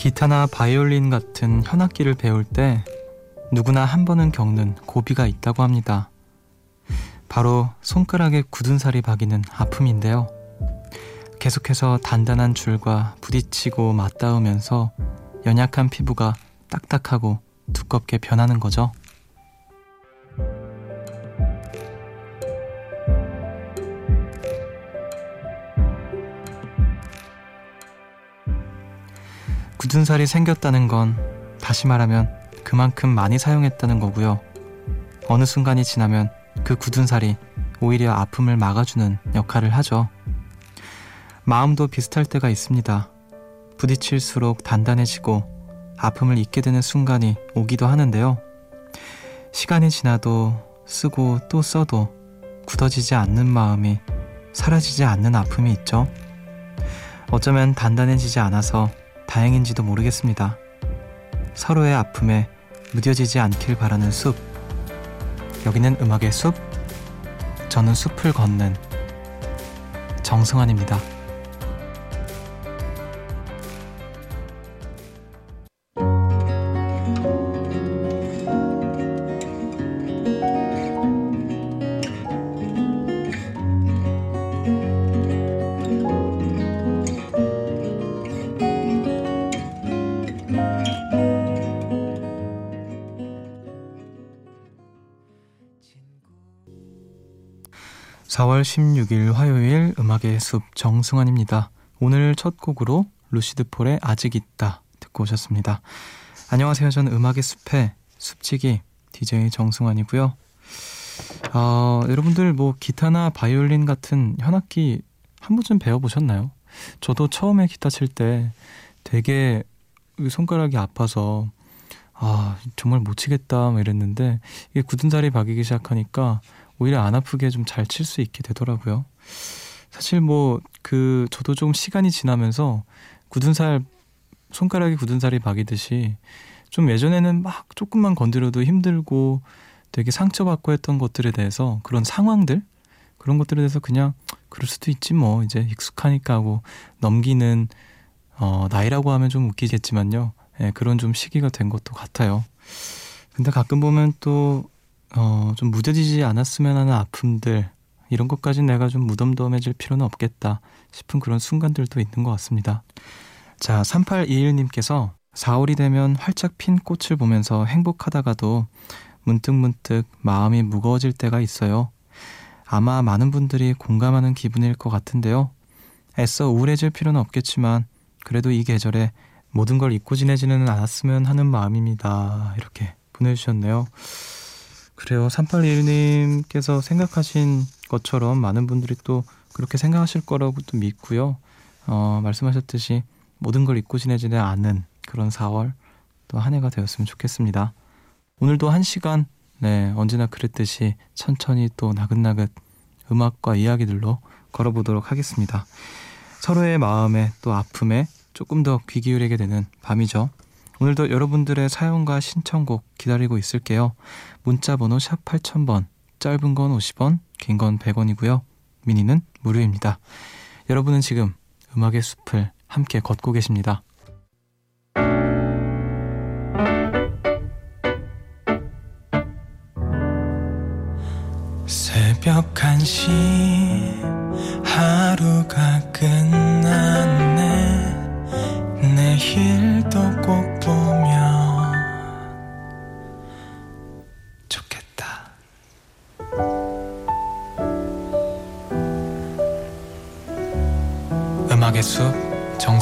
기타나 바이올린 같은 현악기를 배울 때 누구나 한 번은 겪는 고비가 있다고 합니다. 바로 손가락에 굳은 살이 박이는 아픔인데요. 계속해서 단단한 줄과 부딪히고 맞닿으면서 연약한 피부가 딱딱하고 두껍게 변하는 거죠. 굳은 살이 생겼다는 건 다시 말하면 그만큼 많이 사용했다는 거고요. 어느 순간이 지나면 그 굳은 살이 오히려 아픔을 막아주는 역할을 하죠. 마음도 비슷할 때가 있습니다. 부딪힐수록 단단해지고 아픔을 잊게 되는 순간이 오기도 하는데요. 시간이 지나도 쓰고 또 써도 굳어지지 않는 마음이 사라지지 않는 아픔이 있죠. 어쩌면 단단해지지 않아서 다행인지도 모르겠습니다. 서로의 아픔에 무뎌지지 않길 바라는 숲. 여기는 음악의 숲. 저는 숲을 걷는 정승환입니다. 4월 16일 화요일 음악의 숲 정승환입니다. 오늘 첫 곡으로 루시드 폴의 아직 있다 듣고 오셨습니다. 안녕하세요. 저는 음악의 숲의 숲치기 DJ 정승환이고요. 어, 여러분들 뭐 기타나 바이올린 같은 현악기 한 번쯤 배워보셨나요? 저도 처음에 기타 칠 때 되게 손가락이 아파서 아 정말 못 치겠다 막 이랬는데 이게 굳은 살이 박이기 시작하니까 오히려 안 아프게 좀 잘 칠 수 있게 되더라고요. 사실 뭐 그 저도 좀 시간이 지나면서 굳은 살 손가락에 굳은 살이 박이듯이 좀 예전에는 막 조금만 건드려도 힘들고 되게 상처받고 했던 것들에 대해서 그런 상황들 그런 것들에 대해서 그냥 그럴 수도 있지 뭐 이제 익숙하니까 하고 넘기는 어 나이라고 하면 좀 웃기겠지만요. 예, 그런 좀 시기가 된 것도 같아요. 근데 가끔 보면 또 어, 좀 무뎌지지 않았으면 하는 아픔들, 이런 것까지 내가 좀 무덤덤해질 필요는 없겠다 싶은 그런 순간들도 있는 것 같습니다. 자, 3821님께서 4월이 되면 활짝 핀 꽃을 보면서 행복하다가도 문득 문득 마음이 무거워질 때가 있어요. 아마 많은 분들이 공감하는 기분일 것 같은데요. 애써 우울해질 필요는 없겠지만 그래도 이 계절에 모든 걸 잊고 지내지는 않았으면 하는 마음입니다. 이렇게 보내주셨네요. 그래요. 3821님께서 생각하신 것처럼 많은 분들이 또 그렇게 생각하실 거라고 또 믿고요. 어, 말씀하셨듯이 모든 걸 잊고 지내지는 않은 그런 4월 또 한 해가 되었으면 좋겠습니다. 오늘도 한 시간, 네, 언제나 그랬듯이 천천히 또 나긋나긋 음악과 이야기들로 걸어보도록 하겠습니다. 서로의 마음에 또 아픔에 조금 더 귀 기울이게 되는 밤이죠. 오늘도 여러분들의 사연과 신청곡 기다리고 있을게요. 문자 번호 샵 8000번, 짧은 건 50원, 긴 건 100원이고요. 미니는 무료입니다. 여러분은 지금 음악의 숲을 함께 걷고 계십니다. 새벽 1시 하루가 끝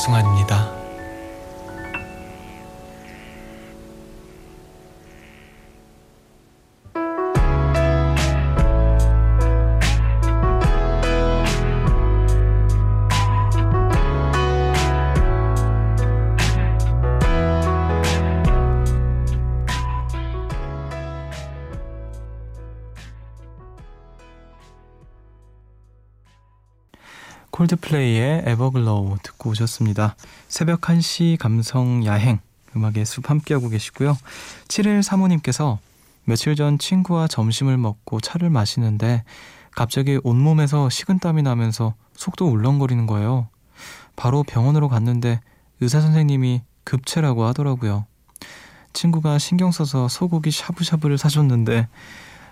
정 콜드플레이의 Everglow 듣고 오셨습니다. 새벽 1시 감성 야행 음악의 숲 함께하고 계시고요. 7145님께서 며칠 전 친구와 점심을 먹고 차를 마시는데 갑자기 온몸에서 식은땀이 나면서 속도 울렁거리는 거예요. 바로 병원으로 갔는데 의사 선생님이 급체라고 하더라고요. 친구가 신경 써서 소고기 샤브샤브를 사줬는데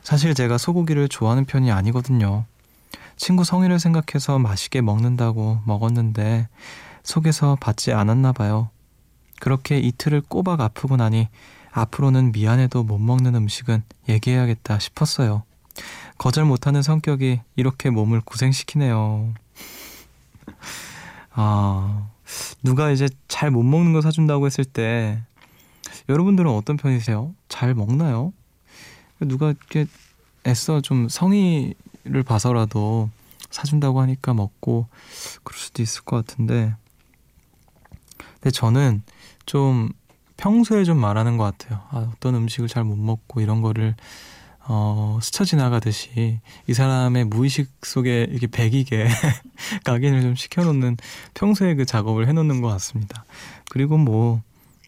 사실 제가 소고기를 좋아하는 편이 아니거든요. 친구 성의를 생각해서 맛있게 먹는다고 먹었는데 속에서 받지 않았나 봐요. 그렇게 이틀을 꼬박 아프고 나니 앞으로는 미안해도 못 먹는 음식은 얘기해야겠다 싶었어요. 거절 못하는 성격이 이렇게 몸을 고생시키네요. 아, 누가 이제 잘 못 먹는 거 사준다고 했을 때 여러분들은 어떤 편이세요? 잘 먹나요? 누가 이렇게 애써 좀 성의 를 봐서라도 사준다고 하니까 먹고 그럴 수도 있을 것 같은데 근데 저는 좀 평소에 좀 말하는 것 같아요. 아, 어떤 음식을 잘 못 먹고 이런 거를 어, 스쳐 지나가듯이 이 사람의 무의식 속에 이렇게 배기게 각인을 좀 시켜놓는 평소에 그 작업을 해놓는 것 같습니다. 그리고 뭐,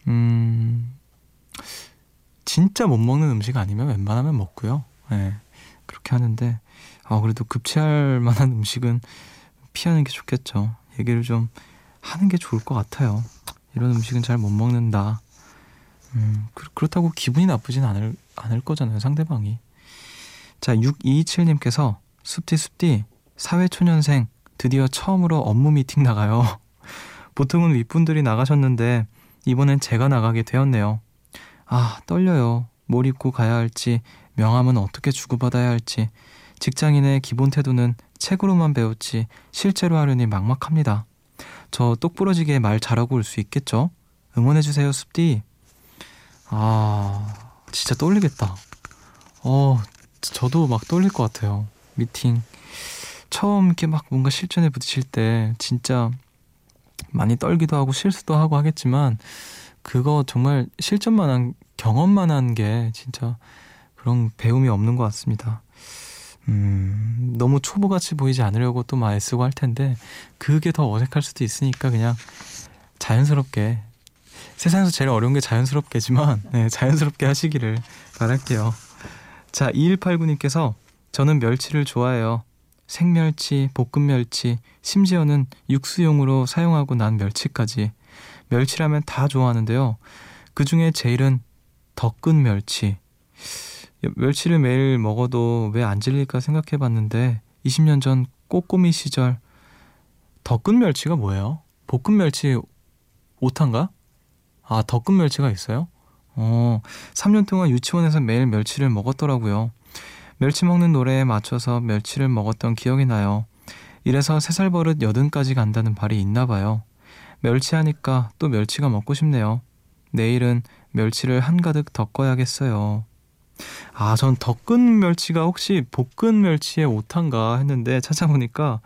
음, 진짜 못 먹는 음식 아니면 웬만하면 먹고요. 네, 그렇게 하는데, 아, 그래도 급체할 만한 음식은 피하는 게 좋겠죠. 얘기를 좀 하는 게 좋을 것 같아요. 이런 음식은 잘 못 먹는다. 음, 그, 렇다고 기분이 나쁘진 않을, 않을 거잖아요, 상대방이. 자, 6227님께서 숲디 숲디 사회초년생 드디어 처음으로 업무 미팅 나가요. 보통은 윗분들이 나가셨는데 이번엔 제가 나가게 되었네요. 아, 떨려요. 뭘 입고 가야 할지, 명함은 어떻게 주고받아야 할지, 직장인의 기본 태도는 책으로만 배웠지 실제로 하려니 막막합니다. 저 똑부러지게 말 잘하고 올 수 있겠죠? 응원해주세요, 숲디. 아, 진짜 떨리겠다. 어, 저도 막 떨릴 것 같아요. 미팅. 처음 이렇게 막 뭔가 실전에 부딪힐 때 진짜 많이 떨기도 하고 실수도 하고 하겠지만 그거 정말 실전만 한 경험만 한 게 진짜 그런 배움이 없는 것 같습니다. 음, 너무 초보같이 보이지 않으려고 또 막 애쓰고 할 텐데 그게 더 어색할 수도 있으니까 그냥 자연스럽게 세상에서 제일 어려운 게 자연스럽게지만 네, 자연스럽게 하시기를 바랄게요. 자, 2189님께서 저는 멸치를 좋아해요. 생멸치, 볶음멸치, 심지어는 육수용으로 사용하고 난 멸치까지. 멸치라면 다 좋아하는데요. 그 중에 제일은 덕근 멸치. 멸치를 매일 먹어도 왜 안 질릴까 생각해 봤는데 20년 전 꼬꼬미 시절 덕근 멸치가 뭐예요? 볶음 멸치 오탄가? 아, 덕근 멸치가 있어요? 어, 3년 동안 유치원에서 매일 멸치를 먹었더라고요. 멸치 먹는 노래에 맞춰서 멸치를 먹었던 기억이 나요. 이래서 3살 버릇 여든까지 간다는 말이 있나 봐요. 멸치 하니까 또 멸치가 먹고 싶네요. 내일은 멸치를 한가득 덮어야겠어요. 아, 전 덕근 멸치가 혹시 볶은 멸치의 오탄가 했는데 찾아보니까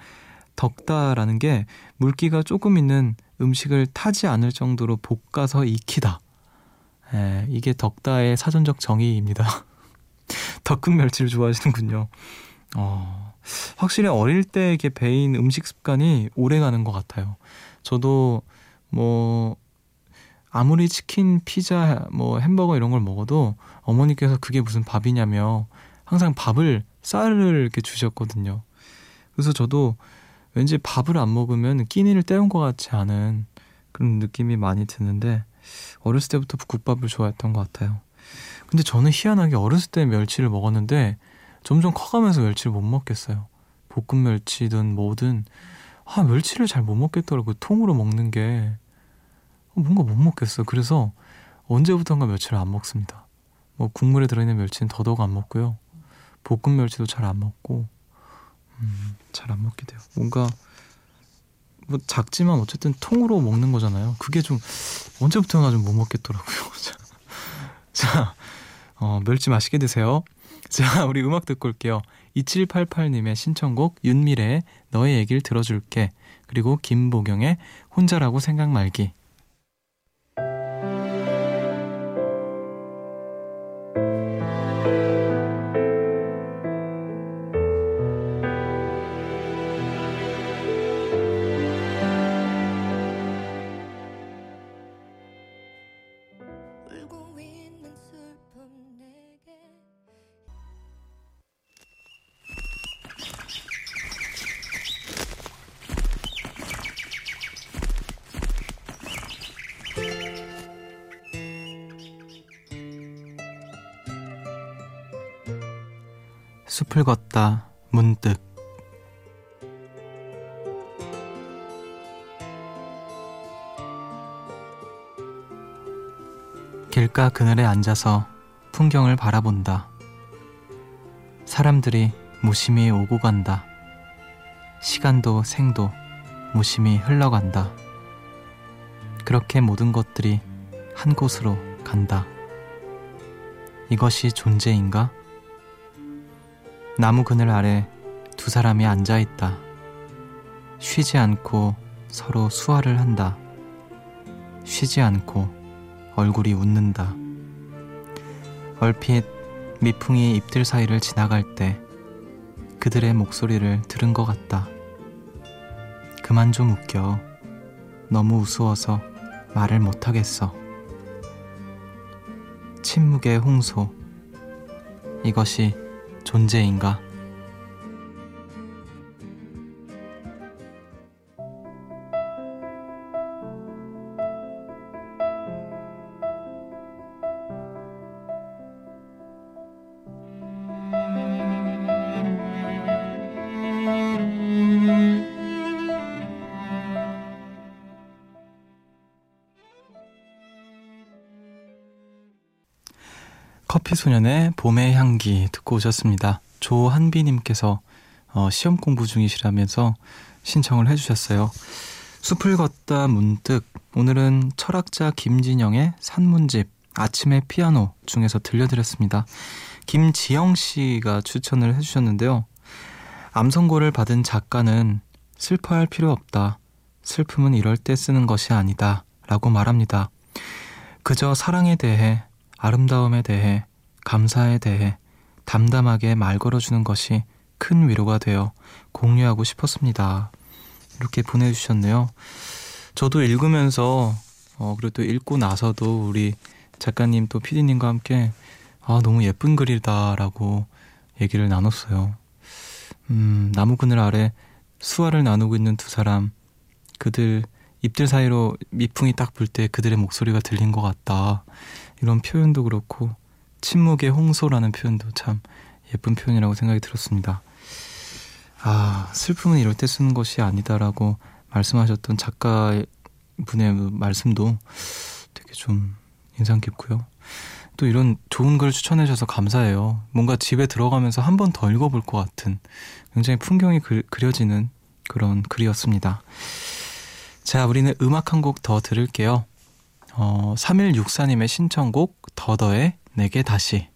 덕다라는 게 물기가 조금 있는 음식을 타지 않을 정도로 볶아서 익히다. 예, 이게 덕다의 사전적 정의입니다. 덕근 멸치를 좋아하시는군요. 어, 확실히 어릴 때 이렇게 배인 음식 습관이 오래 가는 것 같아요. 저도 뭐 아무리 치킨, 피자, 뭐 햄버거 이런 걸 먹어도 어머니께서 그게 무슨 밥이냐며 항상 밥을 쌀을 이렇게 주셨거든요. 그래서 저도 왠지 밥을 안 먹으면 끼니를 때운 것 같지 않은 그런 느낌이 많이 드는데 어렸을 때부터 국밥을 좋아했던 것 같아요. 근데 저는 희한하게 어렸을 때 멸치를 먹었는데 점점 커가면서 멸치를 못 먹겠어요. 볶음 멸치든 뭐든 아 멸치를 잘 못 먹겠더라고요. 통으로 먹는 게 뭔가 못 먹겠어요. 그래서 언제부턴가 멸치를 안 먹습니다. 뭐 국물에 들어있는 멸치는 더더욱 안 먹고요. 볶음 멸치도 잘 안 먹고 음, 잘 안 먹게 돼요. 뭔가 뭐 작지만 어쨌든 통으로 먹는 거잖아요. 그게 좀 언제부터나 좀 못 먹겠더라고요. 자, 어, 멸치 맛있게 드세요. 자, 우리 음악 듣고 올게요. 2788님의 신청곡 윤미래의 너의 얘기를 들어줄게. 그리고 김보경의 혼자라고 생각 말기. 숲을 걷다 문득 길가 그늘에 앉아서 풍경을 바라본다. 사람들이 무심히 오고 간다. 시간도 생도 무심히 흘러간다. 그렇게 모든 것들이 한 곳으로 간다. 이것이 존재인가? 나무 그늘 아래 두 사람이 앉아 있다. 쉬지 않고 서로 수화를 한다. 쉬지 않고 얼굴이 웃는다. 얼핏 미풍이 잎들 사이를 지나갈 때 그들의 목소리를 들은 것 같다. 그만 좀 웃겨. 너무 우스워서 말을 못하겠어. 침묵의 홍소. 이것이 존재인가? 커피소년의 봄의 향기 듣고 오셨습니다. 조한비님께서 어, 시험 공부 중이시라면서 신청을 해주셨어요. 숲을 걷다 문득 오늘은 철학자 김진영의 산문집 아침의 피아노 중에서 들려드렸습니다. 김지영 씨가 추천을 해주셨는데요. 암선고를 받은 작가는 슬퍼할 필요 없다. 슬픔은 이럴 때 쓰는 것이 아니다. 라고 말합니다. 그저 사랑에 대해 아름다움에 대해 감사에 대해 담담하게 말 걸어주는 것이 큰 위로가 되어 공유하고 싶었습니다. 이렇게 보내주셨네요. 저도 읽으면서 어, 그리고 또 읽고 나서도 우리 작가님 또 피디님과 함께 아 너무 예쁜 글이다라고 얘기를 나눴어요. 음, 나무 그늘 아래 수화를 나누고 있는 두 사람 그들 잎들 사이로 미풍이 딱 불 때 그들의 목소리가 들린 것 같다. 이런 표현도 그렇고 침묵의 홍소라는 표현도 참 예쁜 표현이라고 생각이 들었습니다. 아, 슬픔은 이럴 때 쓰는 것이 아니다라고 말씀하셨던 작가 분의 그 말씀도 되게 좀 인상 깊고요. 또 이런 좋은 글 추천해 주셔서 감사해요. 뭔가 집에 들어가면서 한 번 더 읽어볼 것 같은 굉장히 풍경이 그, 그려지는 그런 글이었습니다. 자, 우리는 음악 한 곡 더 들을게요. 어, 3164님의 신청곡 더더의 내게 다시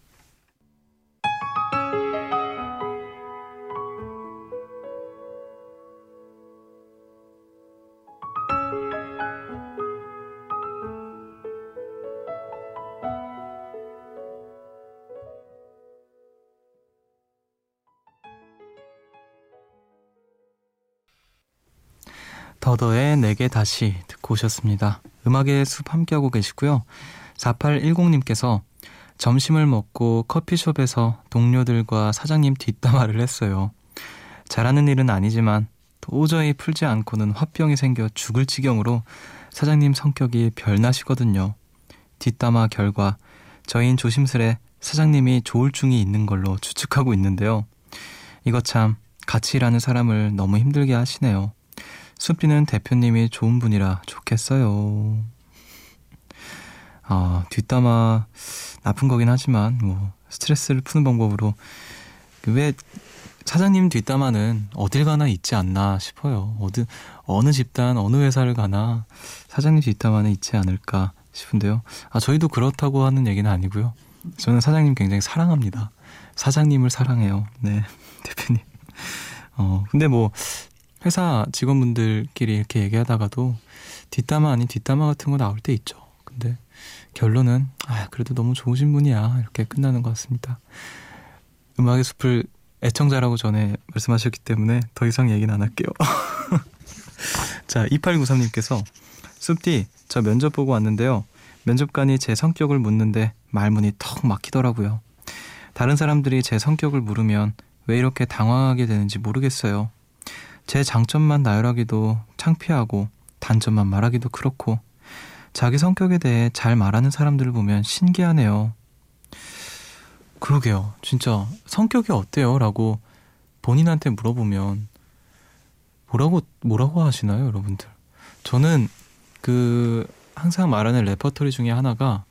더더의 내게 다시 듣고 오셨습니다. 음악의 숲 함께하고 계시고요. 4810님께서 점심을 먹고 커피숍에서 동료들과 사장님 뒷담화를 했어요. 잘하는 일은 아니지만 도저히 풀지 않고는 화병이 생겨 죽을 지경으로 사장님 성격이 별나시거든요. 뒷담화 결과 저희는 조심스레 사장님이 조울증이 있는 걸로 추측하고 있는데요. 이거 참 같이 일하는 사람을 너무 힘들게 하시네요. 숲비는 대표님이 좋은 분이라 좋겠어요. 아, 뒷담화 나쁜 거긴 하지만 뭐 스트레스를 푸는 방법으로 그왜 사장님 뒷담화는 어딜 가나 있지 않나 싶어요. 어느 어느 집단 어느 회사를 가나 사장님 뒷담화는 있지 않을까 싶은데요. 아 저희도 그렇다고 하는 얘기는 아니고요. 저는 사장님 굉장히 사랑합니다. 사장님을 사랑해요. 네 대표님. 어 근데 뭐 회사 직원분들끼리 이렇게 얘기하다가도 뒷담화 아닌 뒷담화 같은 거 나올 때 있죠. 근데 결론은 아 그래도 너무 좋으신 분이야 이렇게 끝나는 것 같습니다. 음악의 숲을 애청자라고 전에 말씀하셨기 때문에 더 이상 얘기는 안 할게요. 자 2893님께서 숲디 저 면접 보고 왔는데요. 면접관이 제 성격을 묻는데 말문이 턱 막히더라고요. 다른 사람들이 제 성격을 물으면 왜 이렇게 당황하게 되는지 모르겠어요. 제 장점만 나열하기도 창피하고 단점만 말하기도 그렇고 자기 성격에 대해 잘 말하는 사람들을 보면 신기하네요. 그러게요. 진짜 성격이 어때요? 라고 본인한테 물어보면 뭐라고 뭐라고 하시나요, 여러분들? 저는 그 항상 말하는 레퍼토리 중에 하나가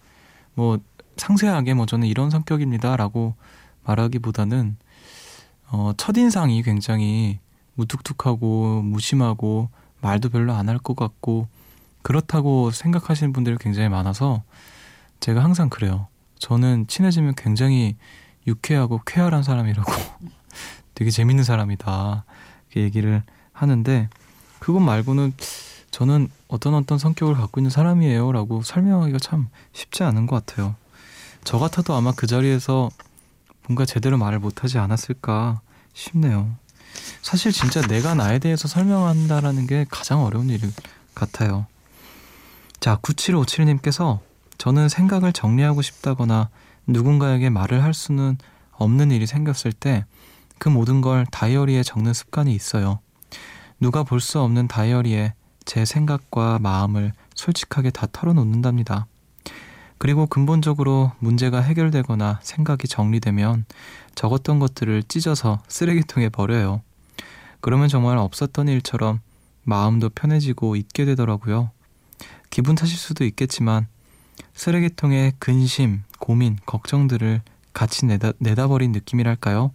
뭐 상세하게 뭐 저는 이런 성격입니다 라고 말하기보다는 어, 첫인상이 굉장히 무뚝뚝하고 무심하고 말도 별로 안 할 것 같고 그렇다고 생각하시는 분들이 굉장히 많아서 제가 항상 그래요. 저는 친해지면 굉장히 유쾌하고 쾌활한 사람이라고 되게 재밌는 사람이다. 이렇게 얘기를 하는데 그것 말고는 저는 어떤 어떤 성격을 갖고 있는 사람이에요 라고 설명하기가 참 쉽지 않은 것 같아요. 저 같아도 아마 그 자리에서 뭔가 제대로 말을 못하지 않았을까 싶네요. 사실 진짜 내가 나에 대해서 설명한다라는 게 가장 어려운 일 같아요. 자, 9757님께서 저는 생각을 정리하고 싶다거나 누군가에게 말을 할 수는 없는 일이 생겼을 때 그 모든 걸 다이어리에 적는 습관이 있어요. 누가 볼 수 없는 다이어리에 제 생각과 마음을 솔직하게 다 털어놓는답니다. 그리고 근본적으로 문제가 해결되거나 생각이 정리되면 적었던 것들을 찢어서 쓰레기통에 버려요. 그러면 정말 없었던 일처럼 마음도 편해지고 잊게 되더라고요. 기분 탓일 수도 있겠지만 쓰레기통에 근심, 고민, 걱정들을 같이 내다, 내다버린 느낌이랄까요?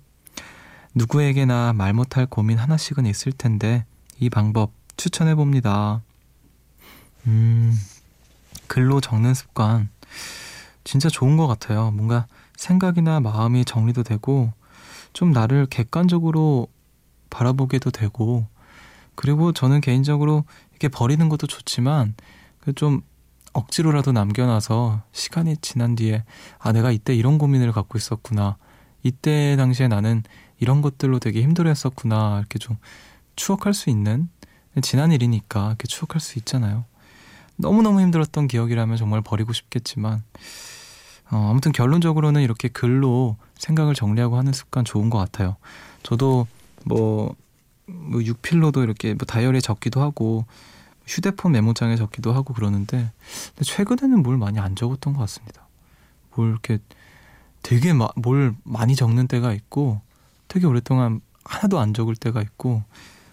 누구에게나 말 못할 고민 하나씩은 있을 텐데 이 방법 추천해 봅니다. 음, 글로 적는 습관 진짜 좋은 것 같아요. 뭔가 생각이나 마음이 정리도 되고 좀 나를 객관적으로 바라보게도 되고 그리고 저는 개인적으로 이렇게 버리는 것도 좋지만 그 좀 억지로라도 남겨놔서 시간이 지난 뒤에 아 내가 이때 이런 고민을 갖고 있었구나 이때 당시에 나는 이런 것들로 되게 힘들어했었구나 이렇게 좀 추억할 수 있는 지난 일이니까 이렇게 추억할 수 있잖아요. 너무너무 힘들었던 기억이라면 정말 버리고 싶겠지만 어, 아무튼 결론적으로는 이렇게 글로 생각을 정리하고 하는 습관 좋은 것 같아요. 저도 뭐, 뭐 육필로도 이렇게 뭐 다이어리에 적기도 하고 휴대폰 메모장에 적기도 하고 그러는데 최근에는 뭘 많이 안 적었던 것 같습니다. 뭘 이렇게 되게 마, 뭘 많이 적는 때가 있고 되게 오랫동안 하나도 안 적을 때가 있고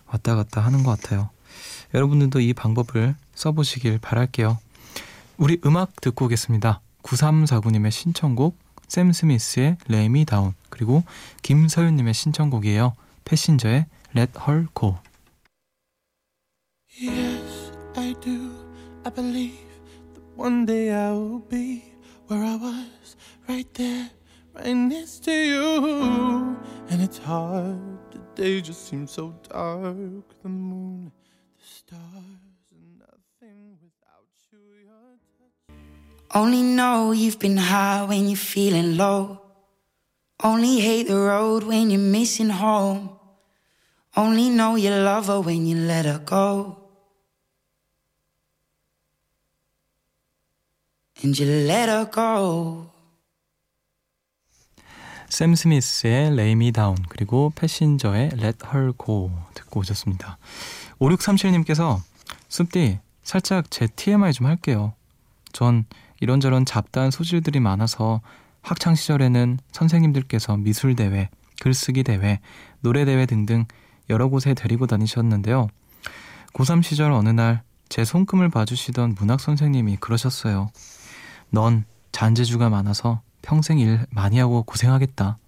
왔다 갔다 하는 것 같아요. 여러분들도 이 방법을 써보시길 바랄게요. 우리 음악 듣고 오겠습니다. 9349님의 신청곡 샘 스미스의 레미 다운 그리고 김서윤님의 신청곡이에요. 패신저의 Let Her Go Yes, I do. I believe that one day I will be where I was right there right next to you. And it's hard the day just seems so dark the moon the stars and nothing without you only know you've been high when you're feeling low. Only hate the road when you're missing home. Only know you love her when you let her go and you let her go 샘 스미스의 Lay Me Down 그리고 패신저의 Let Her Go 듣고 오셨습니다. 5637님께서 숲디 살짝 제 TMI 좀 할게요. 전 이런저런 잡다한 소질들이 많아서 학창 시절에는 선생님들께서 미술 대회, 글쓰기 대회, 노래 대회 등등 여러 곳에 데리고 다니셨는데요. 고3 시절 어느 날 제 손금을 봐주시던 문학 선생님이 그러셨어요. 넌 잔재주가 많아서 평생 일 많이 하고 고생하겠다.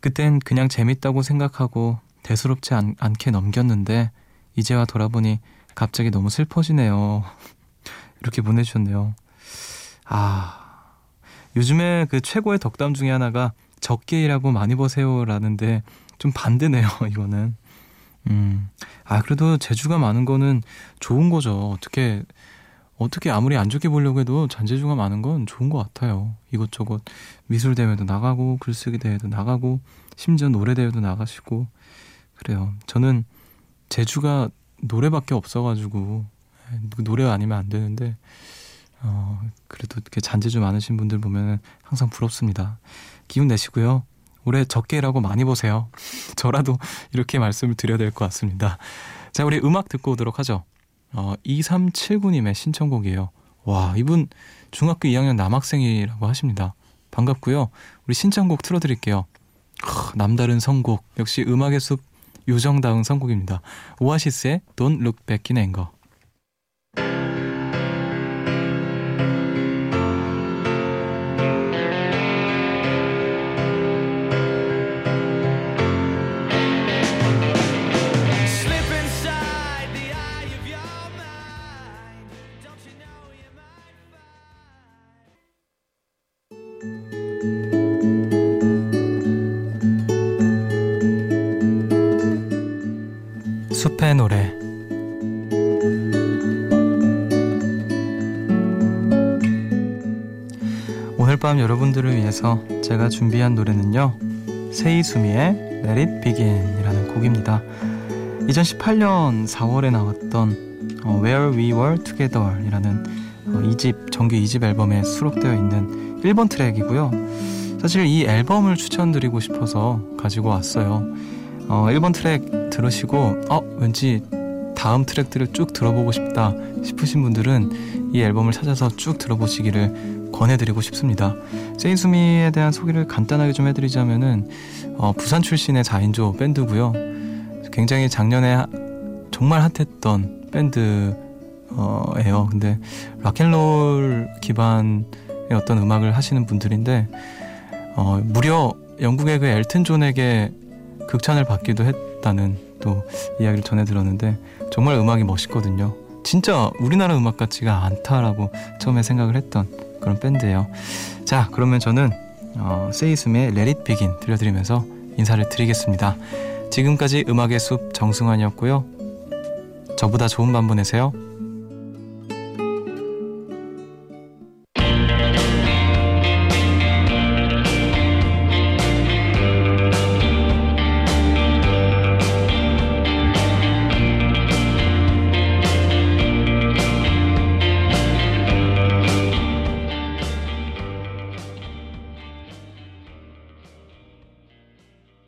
그땐 그냥 재밌다고 생각하고 대수롭지 않, 않게 넘겼는데 이제와 돌아보니 갑자기 너무 슬퍼지네요. 이렇게 보내주셨네요. 아, 요즘에 그 최고의 덕담 중에 하나가 적게 일하고 많이 버세요라는데 좀 반대네요, 이거는. 음, 아, 그래도 재주가 많은 거는 좋은 거죠. 어떻게 어떻게 아무리 안 좋게 보려고 해도 잔재주가 많은 건 좋은 것 같아요. 이것저것 미술 대회도 나가고 글쓰기 대회도 나가고 심지어 노래 대회도 나가시고 그래요. 저는 재주가 노래밖에 없어가지고 노래 아니면 안 되는데 어 그래도 이렇게 잔재주 많으신 분들 보면 항상 부럽습니다. 기운 내시고요. 올해 적게 일하고 많이 보세요. 저라도 이렇게 말씀을 드려야 될 것 같습니다. 자, 우리 음악 듣고 오도록 하죠. 어, 2379님의 신청곡이에요. 와, 이분 중학교 2학년 남학생이라고 하십니다. 반갑고요. 우리 신청곡 틀어드릴게요. 남다른 선곡 역시 음악의 숲 요정다운 선곡입니다. 오아시스의 Don't Look Back in Anger. 밤 여러분들을 위해서 제가 준비한 노래는요 세이수미의 Let It Begin 이라는 곡입니다. 2018년 4월에 나왔던 어, Where We Were Together 이라는 어, 2집 정규 2집 앨범에 수록되어 있는 1번 트랙이고요. 사실 이 앨범을 추천드리고 싶어서 가지고 왔어요. 어, 1번 트랙 들으시고 어 왠지 다음 트랙들을 쭉 들어보고 싶다 싶으신 분들은 이 앨범을 찾아서 쭉 들어보시기를 권해드리고 싶습니다. 세이수미에 대한 소개를 간단하게 좀 해드리자면은 어, 부산 출신의 4인조 밴드고요. 굉장히 작년에 정말 핫했던 밴드예요. 근데 락앤롤 기반의 어떤 음악을 하시는 분들인데 어, 무려 영국의 그 엘튼 존에게 극찬을 받기도 했다는 또 이야기를 전해 들었는데 정말 음악이 멋있거든요. 진짜 우리나라 음악 같지가 않다라고 처음에 생각을 했던 그런 밴드예요. 자, 그러면 저는 어, Let It Begin 들려드리면서 인사를 드리겠습니다. 지금까지 음악의 숲 정승환이었고요. 저보다 좋은 밤 보내세요.